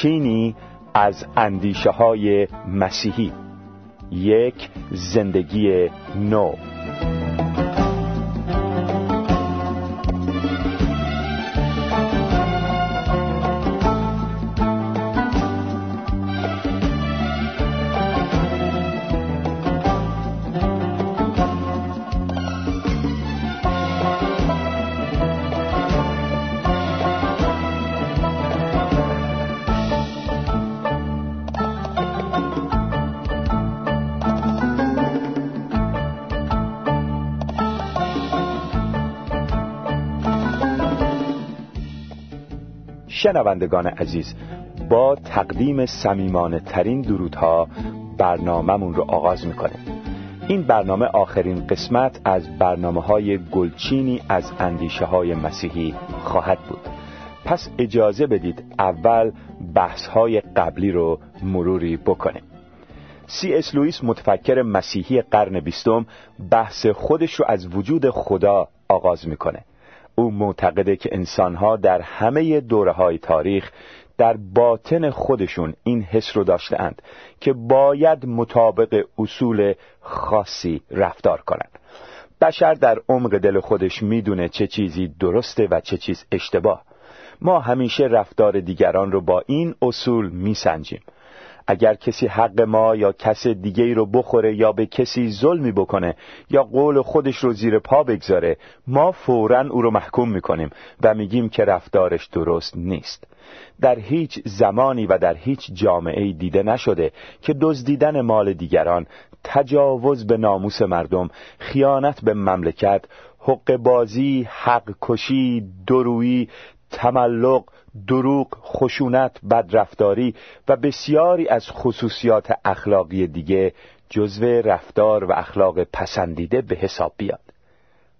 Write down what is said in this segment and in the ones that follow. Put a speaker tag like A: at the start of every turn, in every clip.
A: گلچینی از اندیشه های مسیحی. یک زندگی نو. شنوندگان عزیز با تقدیم سمیمانه ترین درودها برنامهمون رو آغاز می‌کنه این برنامه آخرین قسمت از برنامه های گلچینی از اندیشه های مسیحی خواهد بود. پس اجازه بدید اول بحث های قبلی رو مروری بکنیم. سی اس لوئیس متفکر مسیحی قرن بیستم بحث خودش رو از وجود خدا آغاز می‌کنه. او معتقده که انسانها در همه دوره های تاریخ در باطن خودشون این حس رو داشتند که باید مطابق اصول خاصی رفتار کنند. بشر در عمق دل خودش می‌دونه چه چیزی درسته و چه چیز اشتباه. ما همیشه رفتار دیگران رو با این اصول میسنجیم. اگر کسی حق ما یا کس دیگه رو بخوره یا به کسی ظلمی بکنه یا قول خودش رو زیر پا بگذاره ما فورا او رو محکوم می‌کنیم و میگیم که رفتارش درست نیست. در هیچ زمانی و در هیچ جامعه دیده نشده که دزدیدن مال دیگران تجاوز به ناموس مردم خیانت به مملکت حق بازی حق کشی درویی تملق دروغ، خشونت، بدرفتاری و بسیاری از خصوصیات اخلاقی دیگه جزو رفتار و اخلاق پسندیده به حساب بیاد.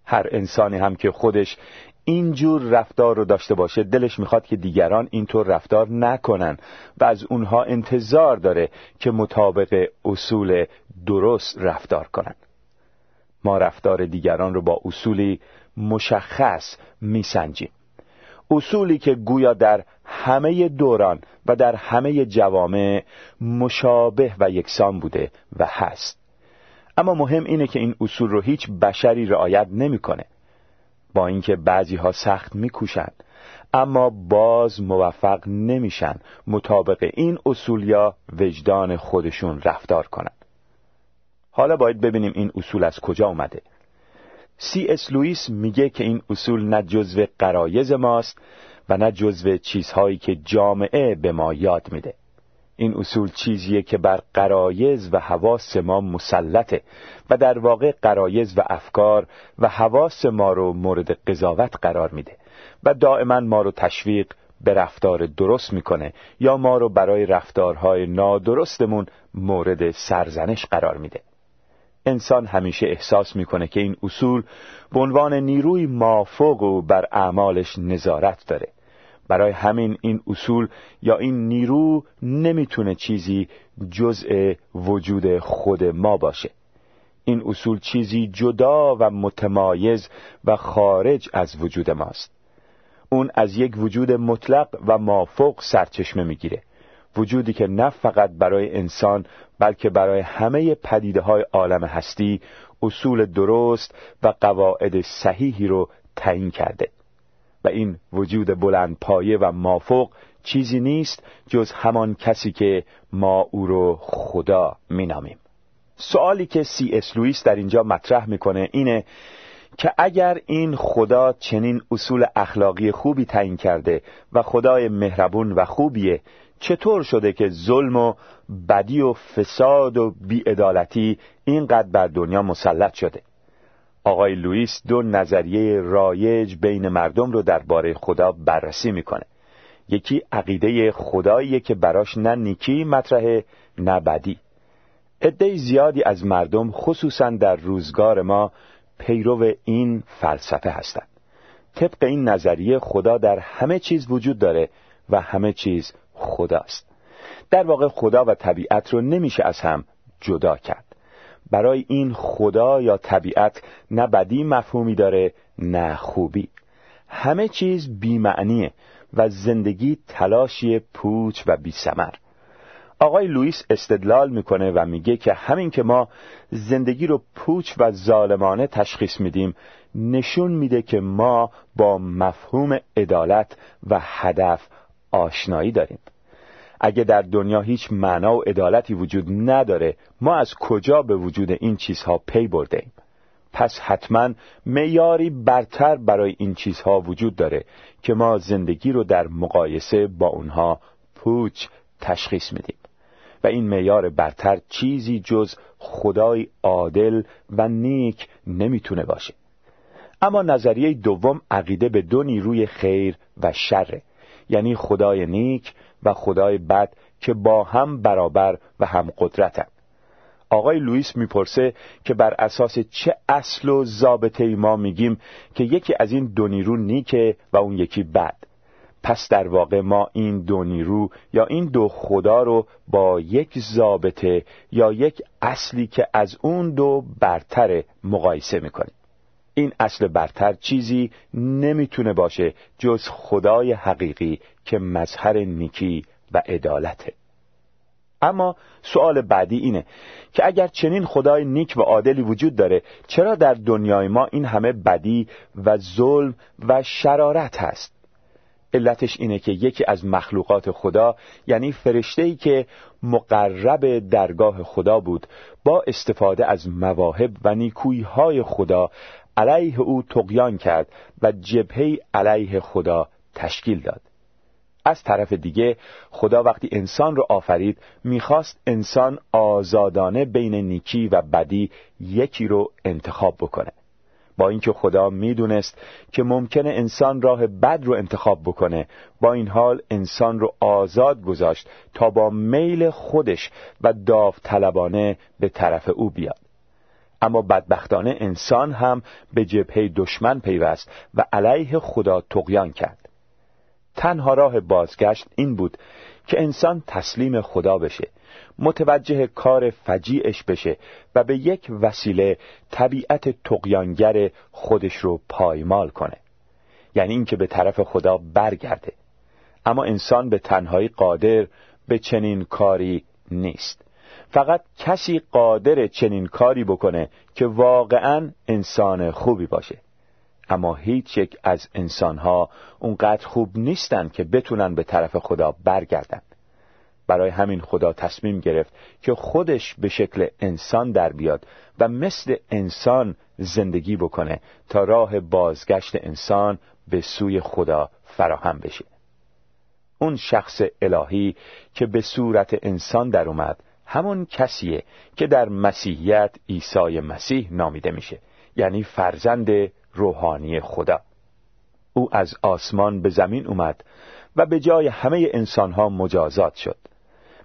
A: هر انسانی هم که خودش اینجور رفتار رو داشته باشه دلش می‌خواد که دیگران اینطور رفتار نکنن و از اونها انتظار داره که مطابق اصول درست رفتار کنن. ما رفتار دیگران رو با اصولی مشخص میسنجیم. اصولی که گویا در همه دوران و در همه جوامع مشابه و یکسان بوده و هست. اما مهم اینه که این اصول رو هیچ بشری رعایت نمی‌کنه. با اینکه بعضی ها سخت میکوشند اما باز موفق نمیشن مطابق این اصول یا وجدان خودشون رفتار کنند. حالا باید ببینیم این اصول از کجا اومده. سی اس لوئیس میگه که این اصول نه جزو غرایز ماست و نه جزو چیزهایی که جامعه به ما یاد میده. این اصول چیزیه که بر قرایز و حواس ما مسلطه و در واقع قرایز و افکار و حواس ما رو مورد قضاوت قرار میده و دائما ما رو تشویق به رفتار درست می‌کنه یا ما رو برای رفتارهای نادرستمون مورد سرزنش قرار میده. انسان همیشه احساس می‌کنه که این اصول به عنوان نیروی مافوق و بر اعمالش نظارت داره. برای همین این اصول یا این نیرو نمی‌تونه چیزی جزء وجود خود ما باشه. این اصول چیزی جدا و متمایز و خارج از وجود ماست. اون از یک وجود مطلق و مافوق سرچشمه می‌گیره. وجودی که نه فقط برای انسان بلکه برای همه پدیده های عالم هستی اصول درست و قواعد صحیحی رو تعیین کرده. و این وجود بلند پایه و مافوق چیزی نیست جز همان کسی که ما او رو خدا مینامیم. سوالی که سی اس لوئیس در اینجا مطرح می‌کنه اینه که اگر این خدا چنین اصول اخلاقی خوبی تعیین کرده و خدای مهربون و خوبیه چطور شده که ظلم و بدی و فساد و بیعدالتی اینقدر بر دنیا مسلط شده؟ آقای لوئیس دو نظریه رایج بین مردم رو درباره خدا بررسی می‌کنه. یکی عقیده خداییه که براش نه نیکی مطرحه نه بدی. عده زیادی از مردم خصوصا در روزگار ما پیرو این فلسفه هستند. طبق این نظریه خدا در همه چیز وجود داره و همه چیز خداست در واقع خدا و طبیعت رو نمیشه از هم جدا کرد. برای این خدا یا طبیعت نه بدی مفهومی داره نه خوبی. همه چیز بیمعنیه و زندگی تلاشی پوچ و بیسمر آقای لوئیس استدلال می‌کنه و میگه که همین که ما زندگی رو پوچ و ظالمانه تشخیص میدیم نشون میده که ما با مفهوم عدالت و هدف آشنایی داریم. اگه در دنیا هیچ معنا و عدالتی وجود نداره ما از کجا به وجود این چیزها پی برده ایم؟ پس حتما میاری برتر برای این چیزها وجود داره که ما زندگی رو در مقایسه با اونها پوچ تشخیص میدیم. و این میار برتر چیزی جز خدای عادل و نیک نمی‌تونه باشه. اما نظریه دوم عقیده به دو نیروی خیر و شره. یعنی خدای نیک و خدای بد که با هم برابر و هم قدرتن. آقای لوئیس می‌پرسه که بر اساس چه اصل و ضابطه ما میگیم که یکی از این دو نیرو نیکه و اون یکی بد. پس در واقع ما این دو نیرو یا این دو خدا رو با یک ضابطه یا یک اصلی که از اون دو برتر مقایسه می‌کنیم. این اصل برتر چیزی نمی‌تونه باشه جز خدای حقیقی که مظهر نیکی و عدالته. اما سوال بعدی اینه که اگر چنین خدای نیک و عادلی وجود داره چرا در دنیای ما این همه بدی و ظلم و شرارت هست؟ علتش اینه که یکی از مخلوقات خدا یعنی فرشته‌ای که مقرب درگاه خدا بود با استفاده از مواهب و نیکویی های خدا علیه او تقیان کرد و جبهه علیه خدا تشکیل داد. از طرف دیگه خدا وقتی انسان رو آفرید می‌خواست انسان آزادانه بین نیکی و بدی یکی رو انتخاب بکنه. با اینکه خدا می‌دونست که ممکنه انسان راه بد رو انتخاب بکنه با این حال انسان رو آزاد گذاشت تا با میل خودش و داوطلبانه به طرف او بیاد. اما بدبختانه انسان هم به جبهه دشمن پیوست و علیه خدا تقیان کرد. تنها راه بازگشت این بود که انسان تسلیم خدا بشه متوجه کار فجیعش بشه و به یک وسیله طبیعت تقیانگر خودش رو پایمال کنه. یعنی اینکه به طرف خدا برگرده. اما انسان به تنهایی قادر به چنین کاری نیست. فقط کسی قادر چنین کاری بکنه که واقعا انسان خوبی باشه. اما هیچ یک از انسانها اونقدر خوب نیستن که بتونن به طرف خدا برگردن. برای همین خدا تصمیم گرفت که خودش به شکل انسان در بیاد و مثل انسان زندگی بکنه تا راه بازگشت انسان به سوی خدا فراهم بشه. اون شخص الهی که به صورت انسان در اومد همون کسیه که در مسیحیت عیسی مسیح نامیده میشه یعنی فرزند روحانی خدا. او از آسمان به زمین اومد و به جای همه انسانها مجازات شد.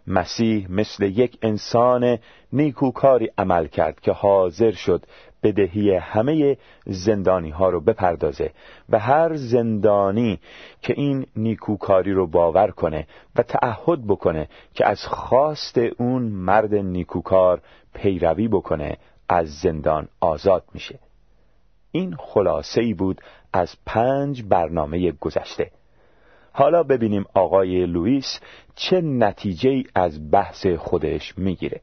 A: مسیح مثل یک انسان نیکوکاری عمل کرد که حاضر شد بدهی همه زندانی ها رو بپردازه و هر زندانی که این نیکوکاری رو باور کنه و تعهد بکنه که از خواست اون مرد نیکوکار پیروی بکنه از زندان آزاد میشه. این خلاصه ای بود از پنج برنامه گذشته. حالا ببینیم آقای لوئیس چه نتیجه از بحث خودش می‌گیره.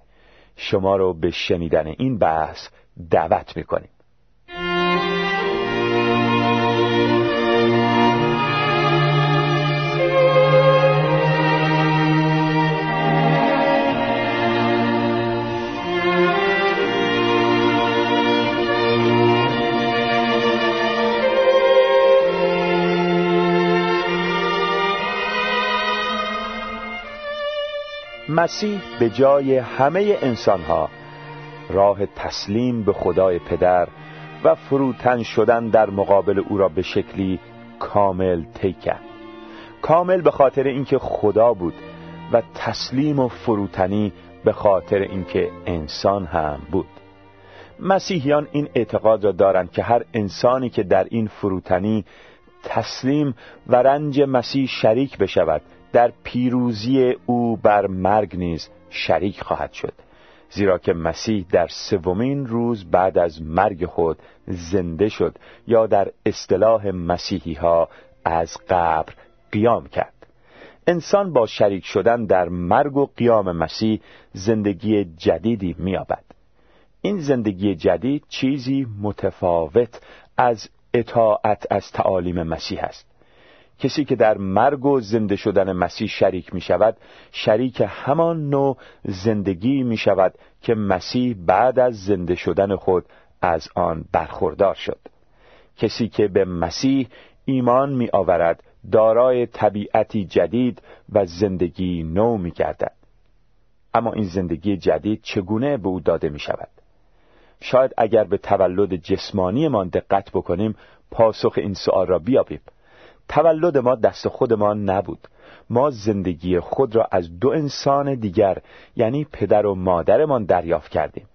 A: شما رو به شنیدن این بحث دعوت می‌کنیم. مسیح به جای همه انسانها راه تسلیم به خدای پدر و فروتن شدن در مقابل او را به شکلی کامل طی کرد. کامل به خاطر اینکه خدا بود و تسلیم و فروتنی به خاطر اینکه انسان هم بود. مسیحیان این اعتقاد را دارند که هر انسانی که در این فروتنی تسلیم و رنج مسیح شریک بشود در پیروزی او بر مرگ نیز شریک خواهد شد. زیرا که مسیح در سومین روز بعد از مرگ خود زنده شد یا در اصطلاح مسیحی ها از قبر قیام کرد. انسان با شریک شدن در مرگ و قیام مسیح زندگی جدیدی میابد این زندگی جدید چیزی متفاوت از اطاعت از تعالیم مسیح است. کسی که در مرگ و زنده شدن مسیح شریک می شود شریک همان نوع زندگی می شود که مسیح بعد از زنده شدن خود از آن برخوردار شد کسی که به مسیح ایمان می آورد دارای طبیعتی جدید و زندگی نو می گردد. اما این زندگی جدید چگونه به او داده می شود؟ شاید اگر به تولد جسمانیمان دقت بکنیم پاسخ این سؤال را بیابیم تولد ما دست خودمان نبود. ما زندگی خود را از دو انسان دیگر یعنی پدر و مادرمان دریافت کردیم.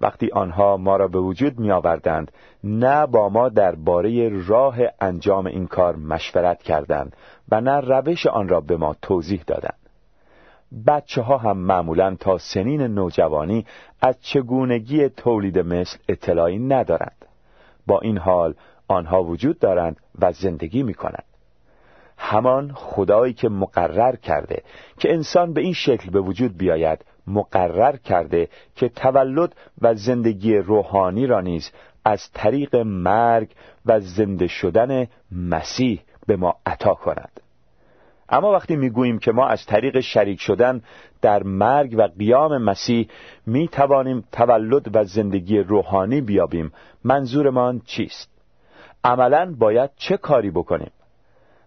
A: وقتی آنها ما را به وجود می آوردند نه با ما درباره راه انجام این کار مشورت کردند و نه روش آن را به ما توضیح دادند. بچه ها هم معمولا تا سنین نوجوانی از چگونگی تولید مثل اطلاعی ندارند. با این حال آنها وجود دارند و زندگی می کنند همان خدایی که مقرر کرده که انسان به این شکل به وجود بیاید مقرر کرده که تولد و زندگی روحانی را نیز از طریق مرگ و زنده شدن مسیح به ما عطا کند. اما وقتی می‌گوییم که ما از طریق شریک شدن در مرگ و قیام مسیح می توانیم تولد و زندگی روحانی بیابیم منظورمان چیست؟ عملا باید چه کاری بکنیم؟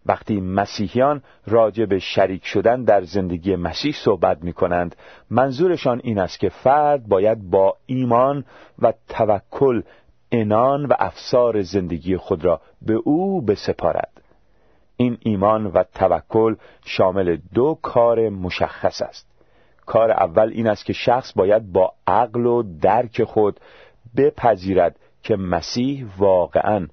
A: وقتی مسیحیان راجع به شریک شدن در زندگی مسیح صحبت می کنند منظورشان این است که فرد باید با ایمان و توکل انان و افسار زندگی خود را به او بسپارد. این ایمان و توکل شامل دو کار مشخص است. کار اول این است که شخص باید با عقل و درک خود بپذیرد که مسیح واقعا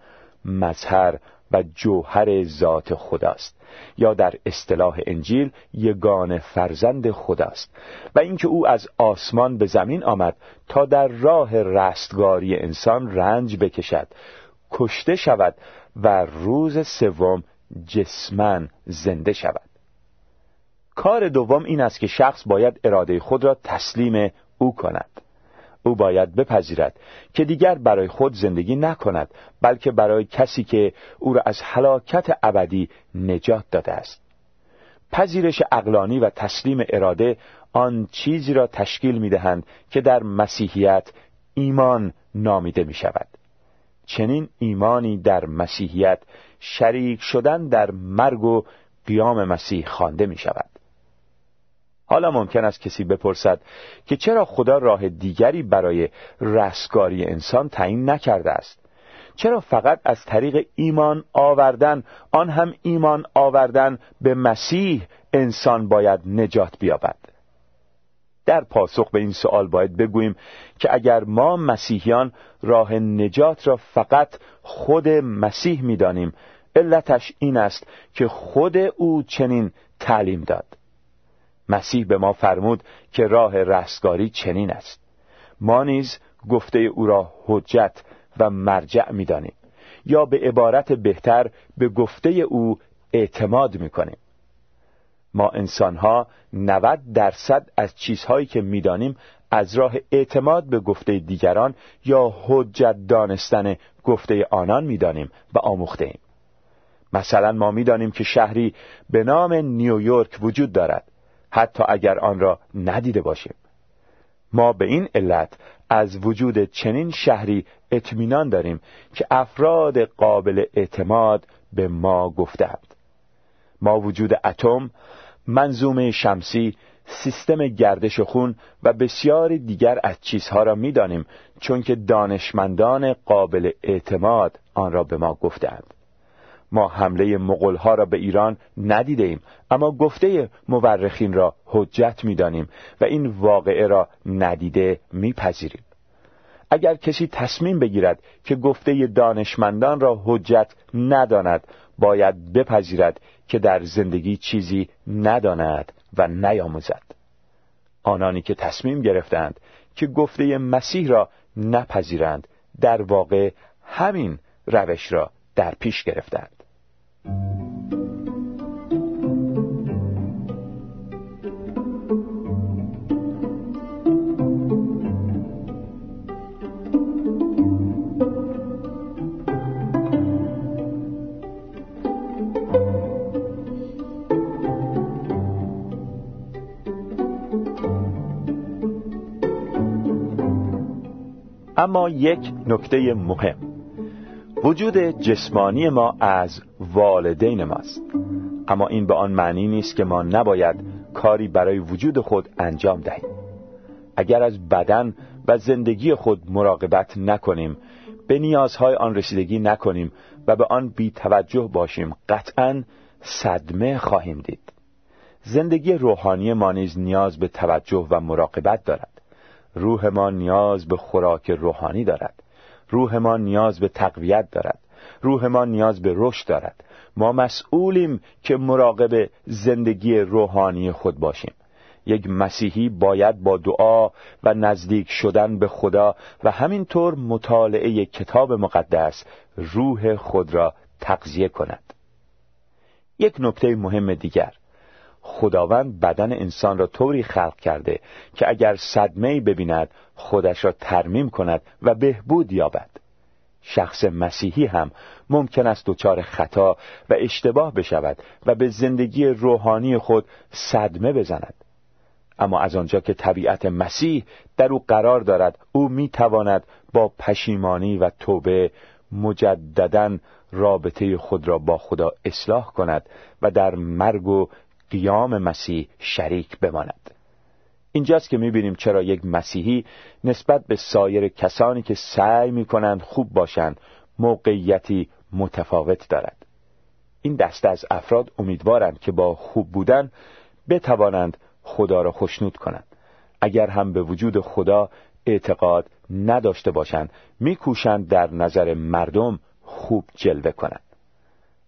A: مظهر و جوهر ذات خداست یا در اصطلاح انجیل یگان فرزند خداست. و اینکه او از آسمان به زمین آمد تا در راه رستگاری انسان رنج بکشد کشته شود و روز سوم جسمن زنده شود. کار دوم این است که شخص باید اراده خود را تسلیم او کند. او باید بپذیرد که دیگر برای خود زندگی نکند بلکه برای کسی که او را از هلاکت ابدی نجات داده است. پذیرش اقلانی و تسلیم اراده آن چیزی را تشکیل می دهند که در مسیحیت ایمان نامیده می شود چنین ایمانی در مسیحیت شریک شدن در مرگ و قیام مسیح خوانده می شود حالا ممکن است کسی بپرسد که چرا خدا راه دیگری برای رستگاری انسان تعیین نکرده است؟ چرا فقط از طریق ایمان آوردن آن هم ایمان آوردن به مسیح انسان باید نجات بیابد؟ در پاسخ به این سوال باید بگوییم که اگر ما مسیحیان راه نجات را فقط خود مسیح می‌دانیم علتش این است که خود او چنین تعلیم داد. مسیح به ما فرمود که راه رستگاری چنین است. ما نیز گفته او را حجت و مرجع می‌دانیم یا به عبارت بهتر به گفته او اعتماد می‌کنیم. ما انسانها 90 درصد از چیزهایی که می‌دانیم از راه اعتماد به گفته دیگران یا حجت دانستن گفته آنان می‌دانیم و آموخته ایم. مثلا ما می‌دانیم که شهری به نام نیویورک وجود دارد. حتی اگر آن را ندیده باشیم. ما به این علت از وجود چنین شهری اطمینان داریم که افراد قابل اعتماد به ما گفتند ما وجود اتم منظومه شمسی سیستم گردش خون و بسیاری دیگر از چیزها را می‌دانیم چون که دانشمندان قابل اعتماد آن را به ما گفتند ما حمله مغلها را به ایران ندیده ایم اما گفته مورخین را حجت می‌دانیم و این واقعه را ندیده میپذیریم. اگر کسی تصمیم بگیرد که گفته دانشمندان را حجت نداند باید بپذیرد که در زندگی چیزی نداند و نیاموزد. آنانی که تصمیم گرفتند که گفته مسیح را نپذیرند در واقع همین روش را در پیش گرفتند اما یک نکته مهم. وجود جسمانی ما از والدین ماست. اما این به آن معنی نیست که ما نباید کاری برای وجود خود انجام دهیم. اگر از بدن و زندگی خود مراقبت نکنیم به نیازهای آن رسیدگی نکنیم و به آن بی توجه باشیم قطعا صدمه خواهیم دید. زندگی روحانی ما نیز نیاز به توجه و مراقبت دارد. روح ما نیاز به خوراک روحانی دارد. روح ما نیاز به تقویت دارد. روح ما نیاز به رشد دارد. ما مسئولیم که مراقب زندگی روحانی خود باشیم. یک مسیحی باید با دعا و نزدیک شدن به خدا و همینطور مطالعه کتاب مقدس روح خود را تقضیه کند. یک نکته مهم دیگر. خداوند بدن انسان را طوری خلق کرده که اگر صدمه ببیند خودش را ترمیم کند و بهبود یابد. شخص مسیحی هم ممکن است دچار خطا و اشتباه بشود و به زندگی روحانی خود صدمه بزند. اما از آنجا که طبیعت مسیح در او قرار دارد او می تواند با پشیمانی و توبه مجددا رابطه خود را با خدا اصلاح کند و در مرگ و قیام مسیح شریک بماند. اینجاست که می‌بینیم چرا یک مسیحی نسبت به سایر کسانی که سعی می‌کنند خوب باشند موقعیتی متفاوت دارد. این دسته از افراد امیدوارند که با خوب بودن بتوانند خدا را خشنود کنند. اگر هم به وجود خدا اعتقاد نداشته باشند میکوشند در نظر مردم خوب جلوه کنند.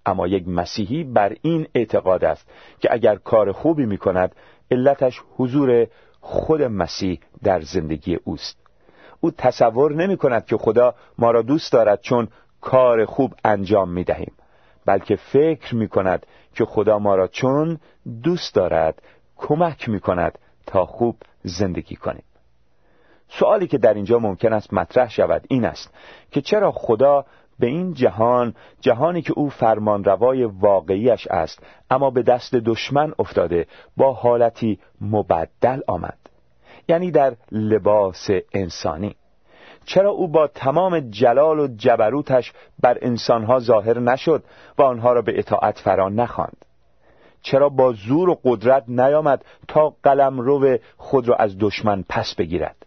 A: اما یک مسیحی بر این اعتقاد است که اگر کار خوبی می کند علتش حضور خود مسیح در زندگی اوست. او تصور نمی کند که خدا ما را دوست دارد چون کار خوب انجام می دهیم بلکه فکر می کند که خدا ما را چون دوست دارد کمک می کند تا خوب زندگی کنیم. سوالی که در اینجا ممکن است مطرح شود این است که چرا خدا به این جهان جهانی که او فرمانروای واقعیش است اما به دست دشمن افتاده با حالتی مبدل آمد. یعنی در لباس انسانی. چرا او با تمام جلال و جبروتش بر انسانها ظاهر نشد و آنها را به اطاعت فرا نخواند؟ چرا با زور و قدرت نیامد تا قلم رو خود را از دشمن پس بگیرد؟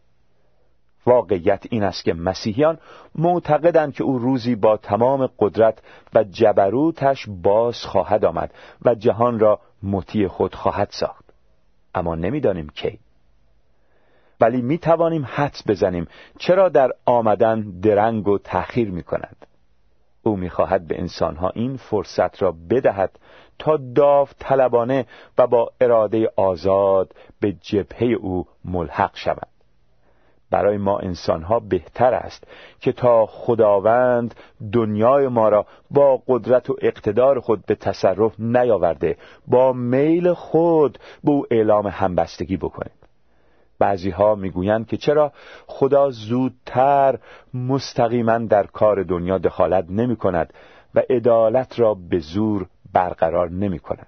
A: واقعیت این است که مسیحیان معتقدند که او روزی با تمام قدرت و جبروتش باز خواهد آمد و جهان را مطیع خود خواهد ساخت. اما نمی‌دانیم کی. ولی می توانیم حدس بزنیم چرا در آمدن درنگ و تأخیر می کند او می‌خواهد به انسانها این فرصت را بدهد تا داو طلبانه و با اراده آزاد به جبهه او ملحق شوند. برای ما انسانها بهتر است که تا خداوند دنیای ما را با قدرت و اقتدار خود به تصرف نیاورده با میل خود به او اعلام همبستگی بکنیم بعضی ها می‌گویند که چرا خدا زودتر مستقیما در کار دنیا دخالت نمی کند و عدالت را به زور برقرار نمی کند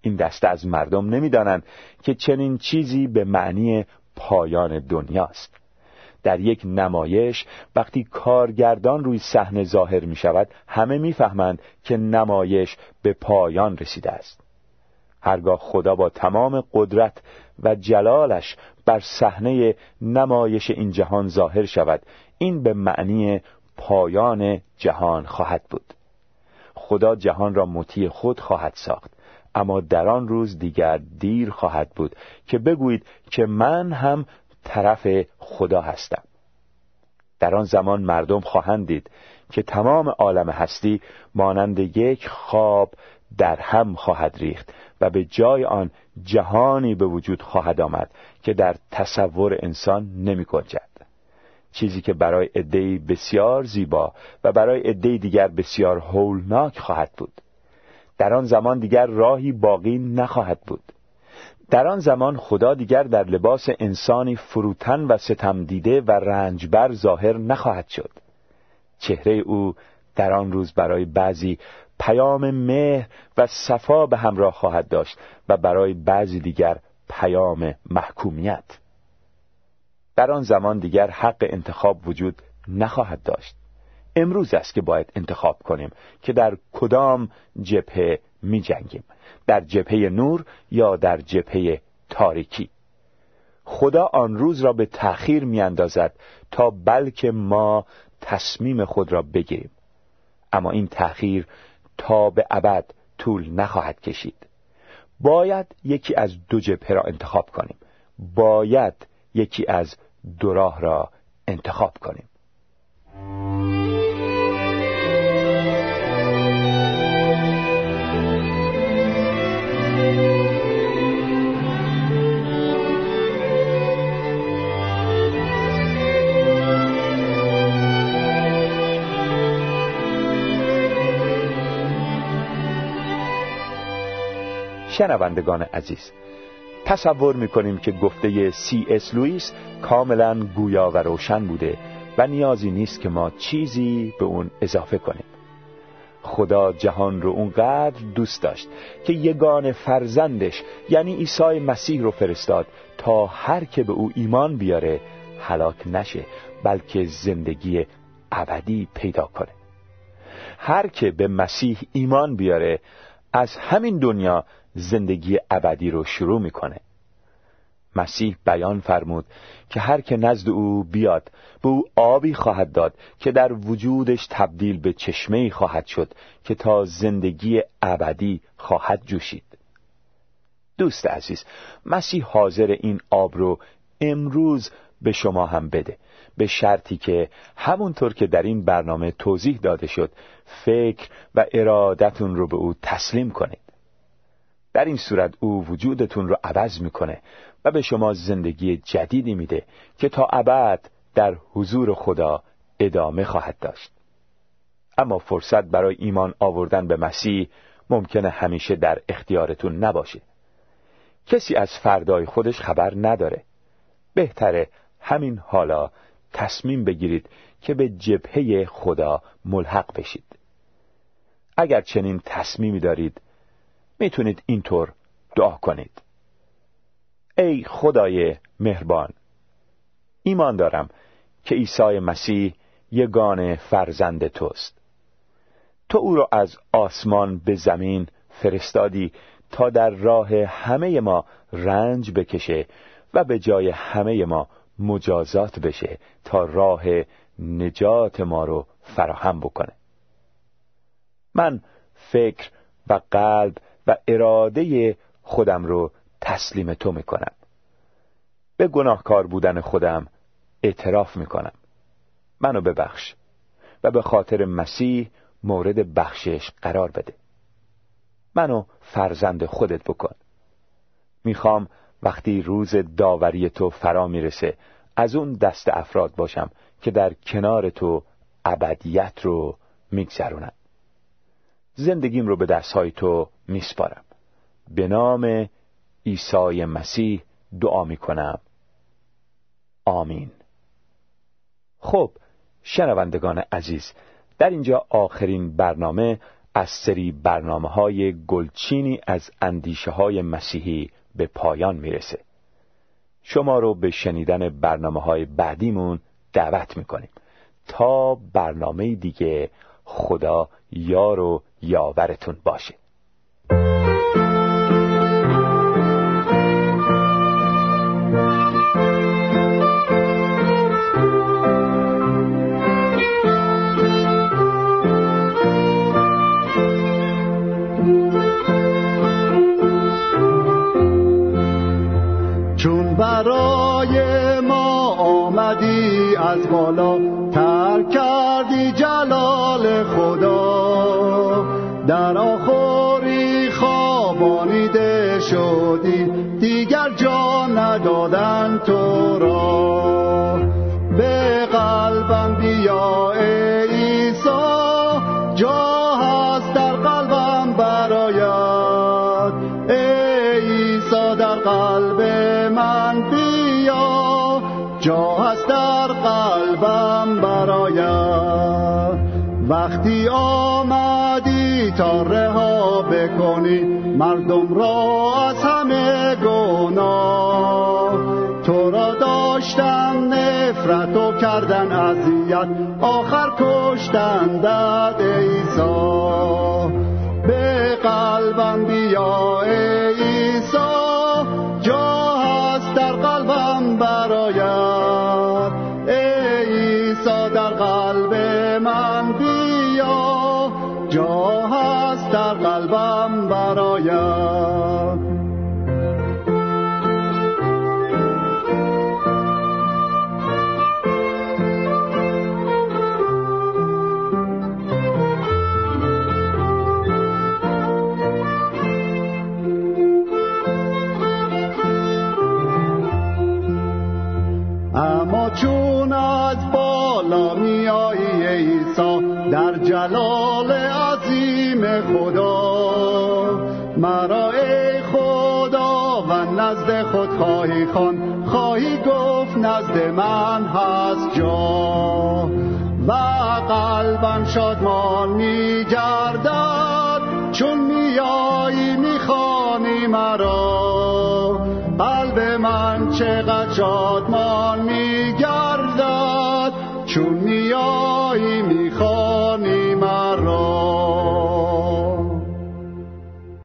A: این دسته از مردم نمی‌دانند که چنین چیزی به معنی پایان دنیاست. در یک نمایش وقتی کارگردان روی صحنه ظاهر می شود همه می‌فهمند که نمایش به پایان رسیده است. هرگاه خدا با تمام قدرت و جلالش بر صحنه نمایش این جهان ظاهر شود این به معنی پایان جهان خواهد بود. خدا جهان را مطیع خود خواهد ساخت. اما در آن روز دیگر دیر خواهد بود که بگویید که من هم طرف خدا هستم در آن زمان مردم خواهند دید که تمام عالم هستی مانند یک خواب در هم خواهد ریخت و به جای آن جهانی به وجود خواهد آمد که در تصور انسان نمی گنجد. چیزی که برای عدهای بسیار زیبا و برای عده دیگر بسیار هولناک خواهد بود در آن زمان دیگر راهی باقی نخواهد بود. در آن زمان خدا دیگر در لباس انسانی فروتن و ستم دیده و رنجبر ظاهر نخواهد شد. چهره او در آن روز برای بعضی پیام مهر و صفا به همراه خواهد داشت و برای بعضی دیگر پیام محکومیت. در آن زمان دیگر حق انتخاب وجود نخواهد داشت. امروز است که باید انتخاب کنیم که در کدام جبهه می جنگیم. در جبهه نور یا در جبهه تاریکی. خدا آن روز را به تأخیر می اندازد تا بلکه ما تصمیم خود را بگیریم. اما این تأخیر تا به ابد طول نخواهد کشید. باید یکی از دو جبهه را انتخاب کنیم. باید یکی از دو راه را انتخاب کنیم. شنوندگان عزیز تصور می‌کنیم که گفته سی اس لوئیس کاملا گویا و روشن بوده و نیازی نیست که ما چیزی به اون اضافه کنیم. خدا جهان رو اونقدر دوست داشت که یگان فرزندش یعنی عیسی مسیح رو فرستاد تا هر که به او ایمان بیاره هلاک نشه بلکه زندگی ابدی پیدا کنه. هر که به مسیح ایمان بیاره از همین دنیا زندگی ابدی رو شروع می‌کنه. مسیح بیان فرمود که هر که نزد او بیاد به او آبی خواهد داد که در وجودش تبدیل به چشمه خواهد شد که تا زندگی ابدی خواهد جوشید. دوست عزیز مسیح حاضر این آب رو امروز به شما هم بده به شرطی که همونطور که در این برنامه توضیح داده شد فکر و ارادتون رو به او تسلیم کنید. در این صورت او وجودتون رو عوض می‌کنه و به شما زندگی جدیدی میده که تا ابد در حضور خدا ادامه خواهد داشت. اما فرصت برای ایمان آوردن به مسیح ممکنه همیشه در اختیارتون نباشه. کسی از فردای خودش خبر نداره. بهتره همین حالا تصمیم بگیرید که به جبهه خدا ملحق بشید. اگر چنین تصمیمی دارید می‌تونید اینطور دعا کنید. ای خدای مهربان ایمان دارم که عیسی مسیح یگان فرزند توست. تو او را از آسمان به زمین فرستادی تا در راه همه ما رنج بکشه و به جای همه ما مجازات بشه تا راه نجات ما رو فراهم بکنه. من فکر و قلب اراده خودم رو تسلیم تو می‌کنم. به گناهکار بودن خودم اعتراف می‌کنم. منو ببخش و به خاطر مسیح مورد بخشش قرار بده. منو فرزند خودت بکن. می‌خوام وقتی روز داوری تو فرا می‌رسه از اون دست افراد باشم که در کنار تو ابدیت رو میگذرونم زندگیم رو به دستهای تو میسپارم. به نام عیسی مسیح دعا می‌کنم. آمین. خب شنوندگان عزیز در اینجا آخرین برنامه از سری برنامه های گلچینی از اندیشه های مسیحی به پایان می‌رسه. شما رو به شنیدن برنامه های بعدیمون دعوت می‌کنیم. تا برنامه دیگه خدا یار و یاورتون باشه.
B: چون برای ما آمدی از بالا در آخری خوابانیده شدی. دیگر جا ندادن تو را. به قلبم بیا ای عیسی. جا هست در قلبم برایت. ای عیسی در قلب من بیا. جا هست در قلبم برایت. وقتی آمدی تا رها بکنی مردم را از همه گناه. تو را داشت داشتن نفرت و کردن اذیت آخر کشتن دد ایسا به قلبم بیا ایسا شادمان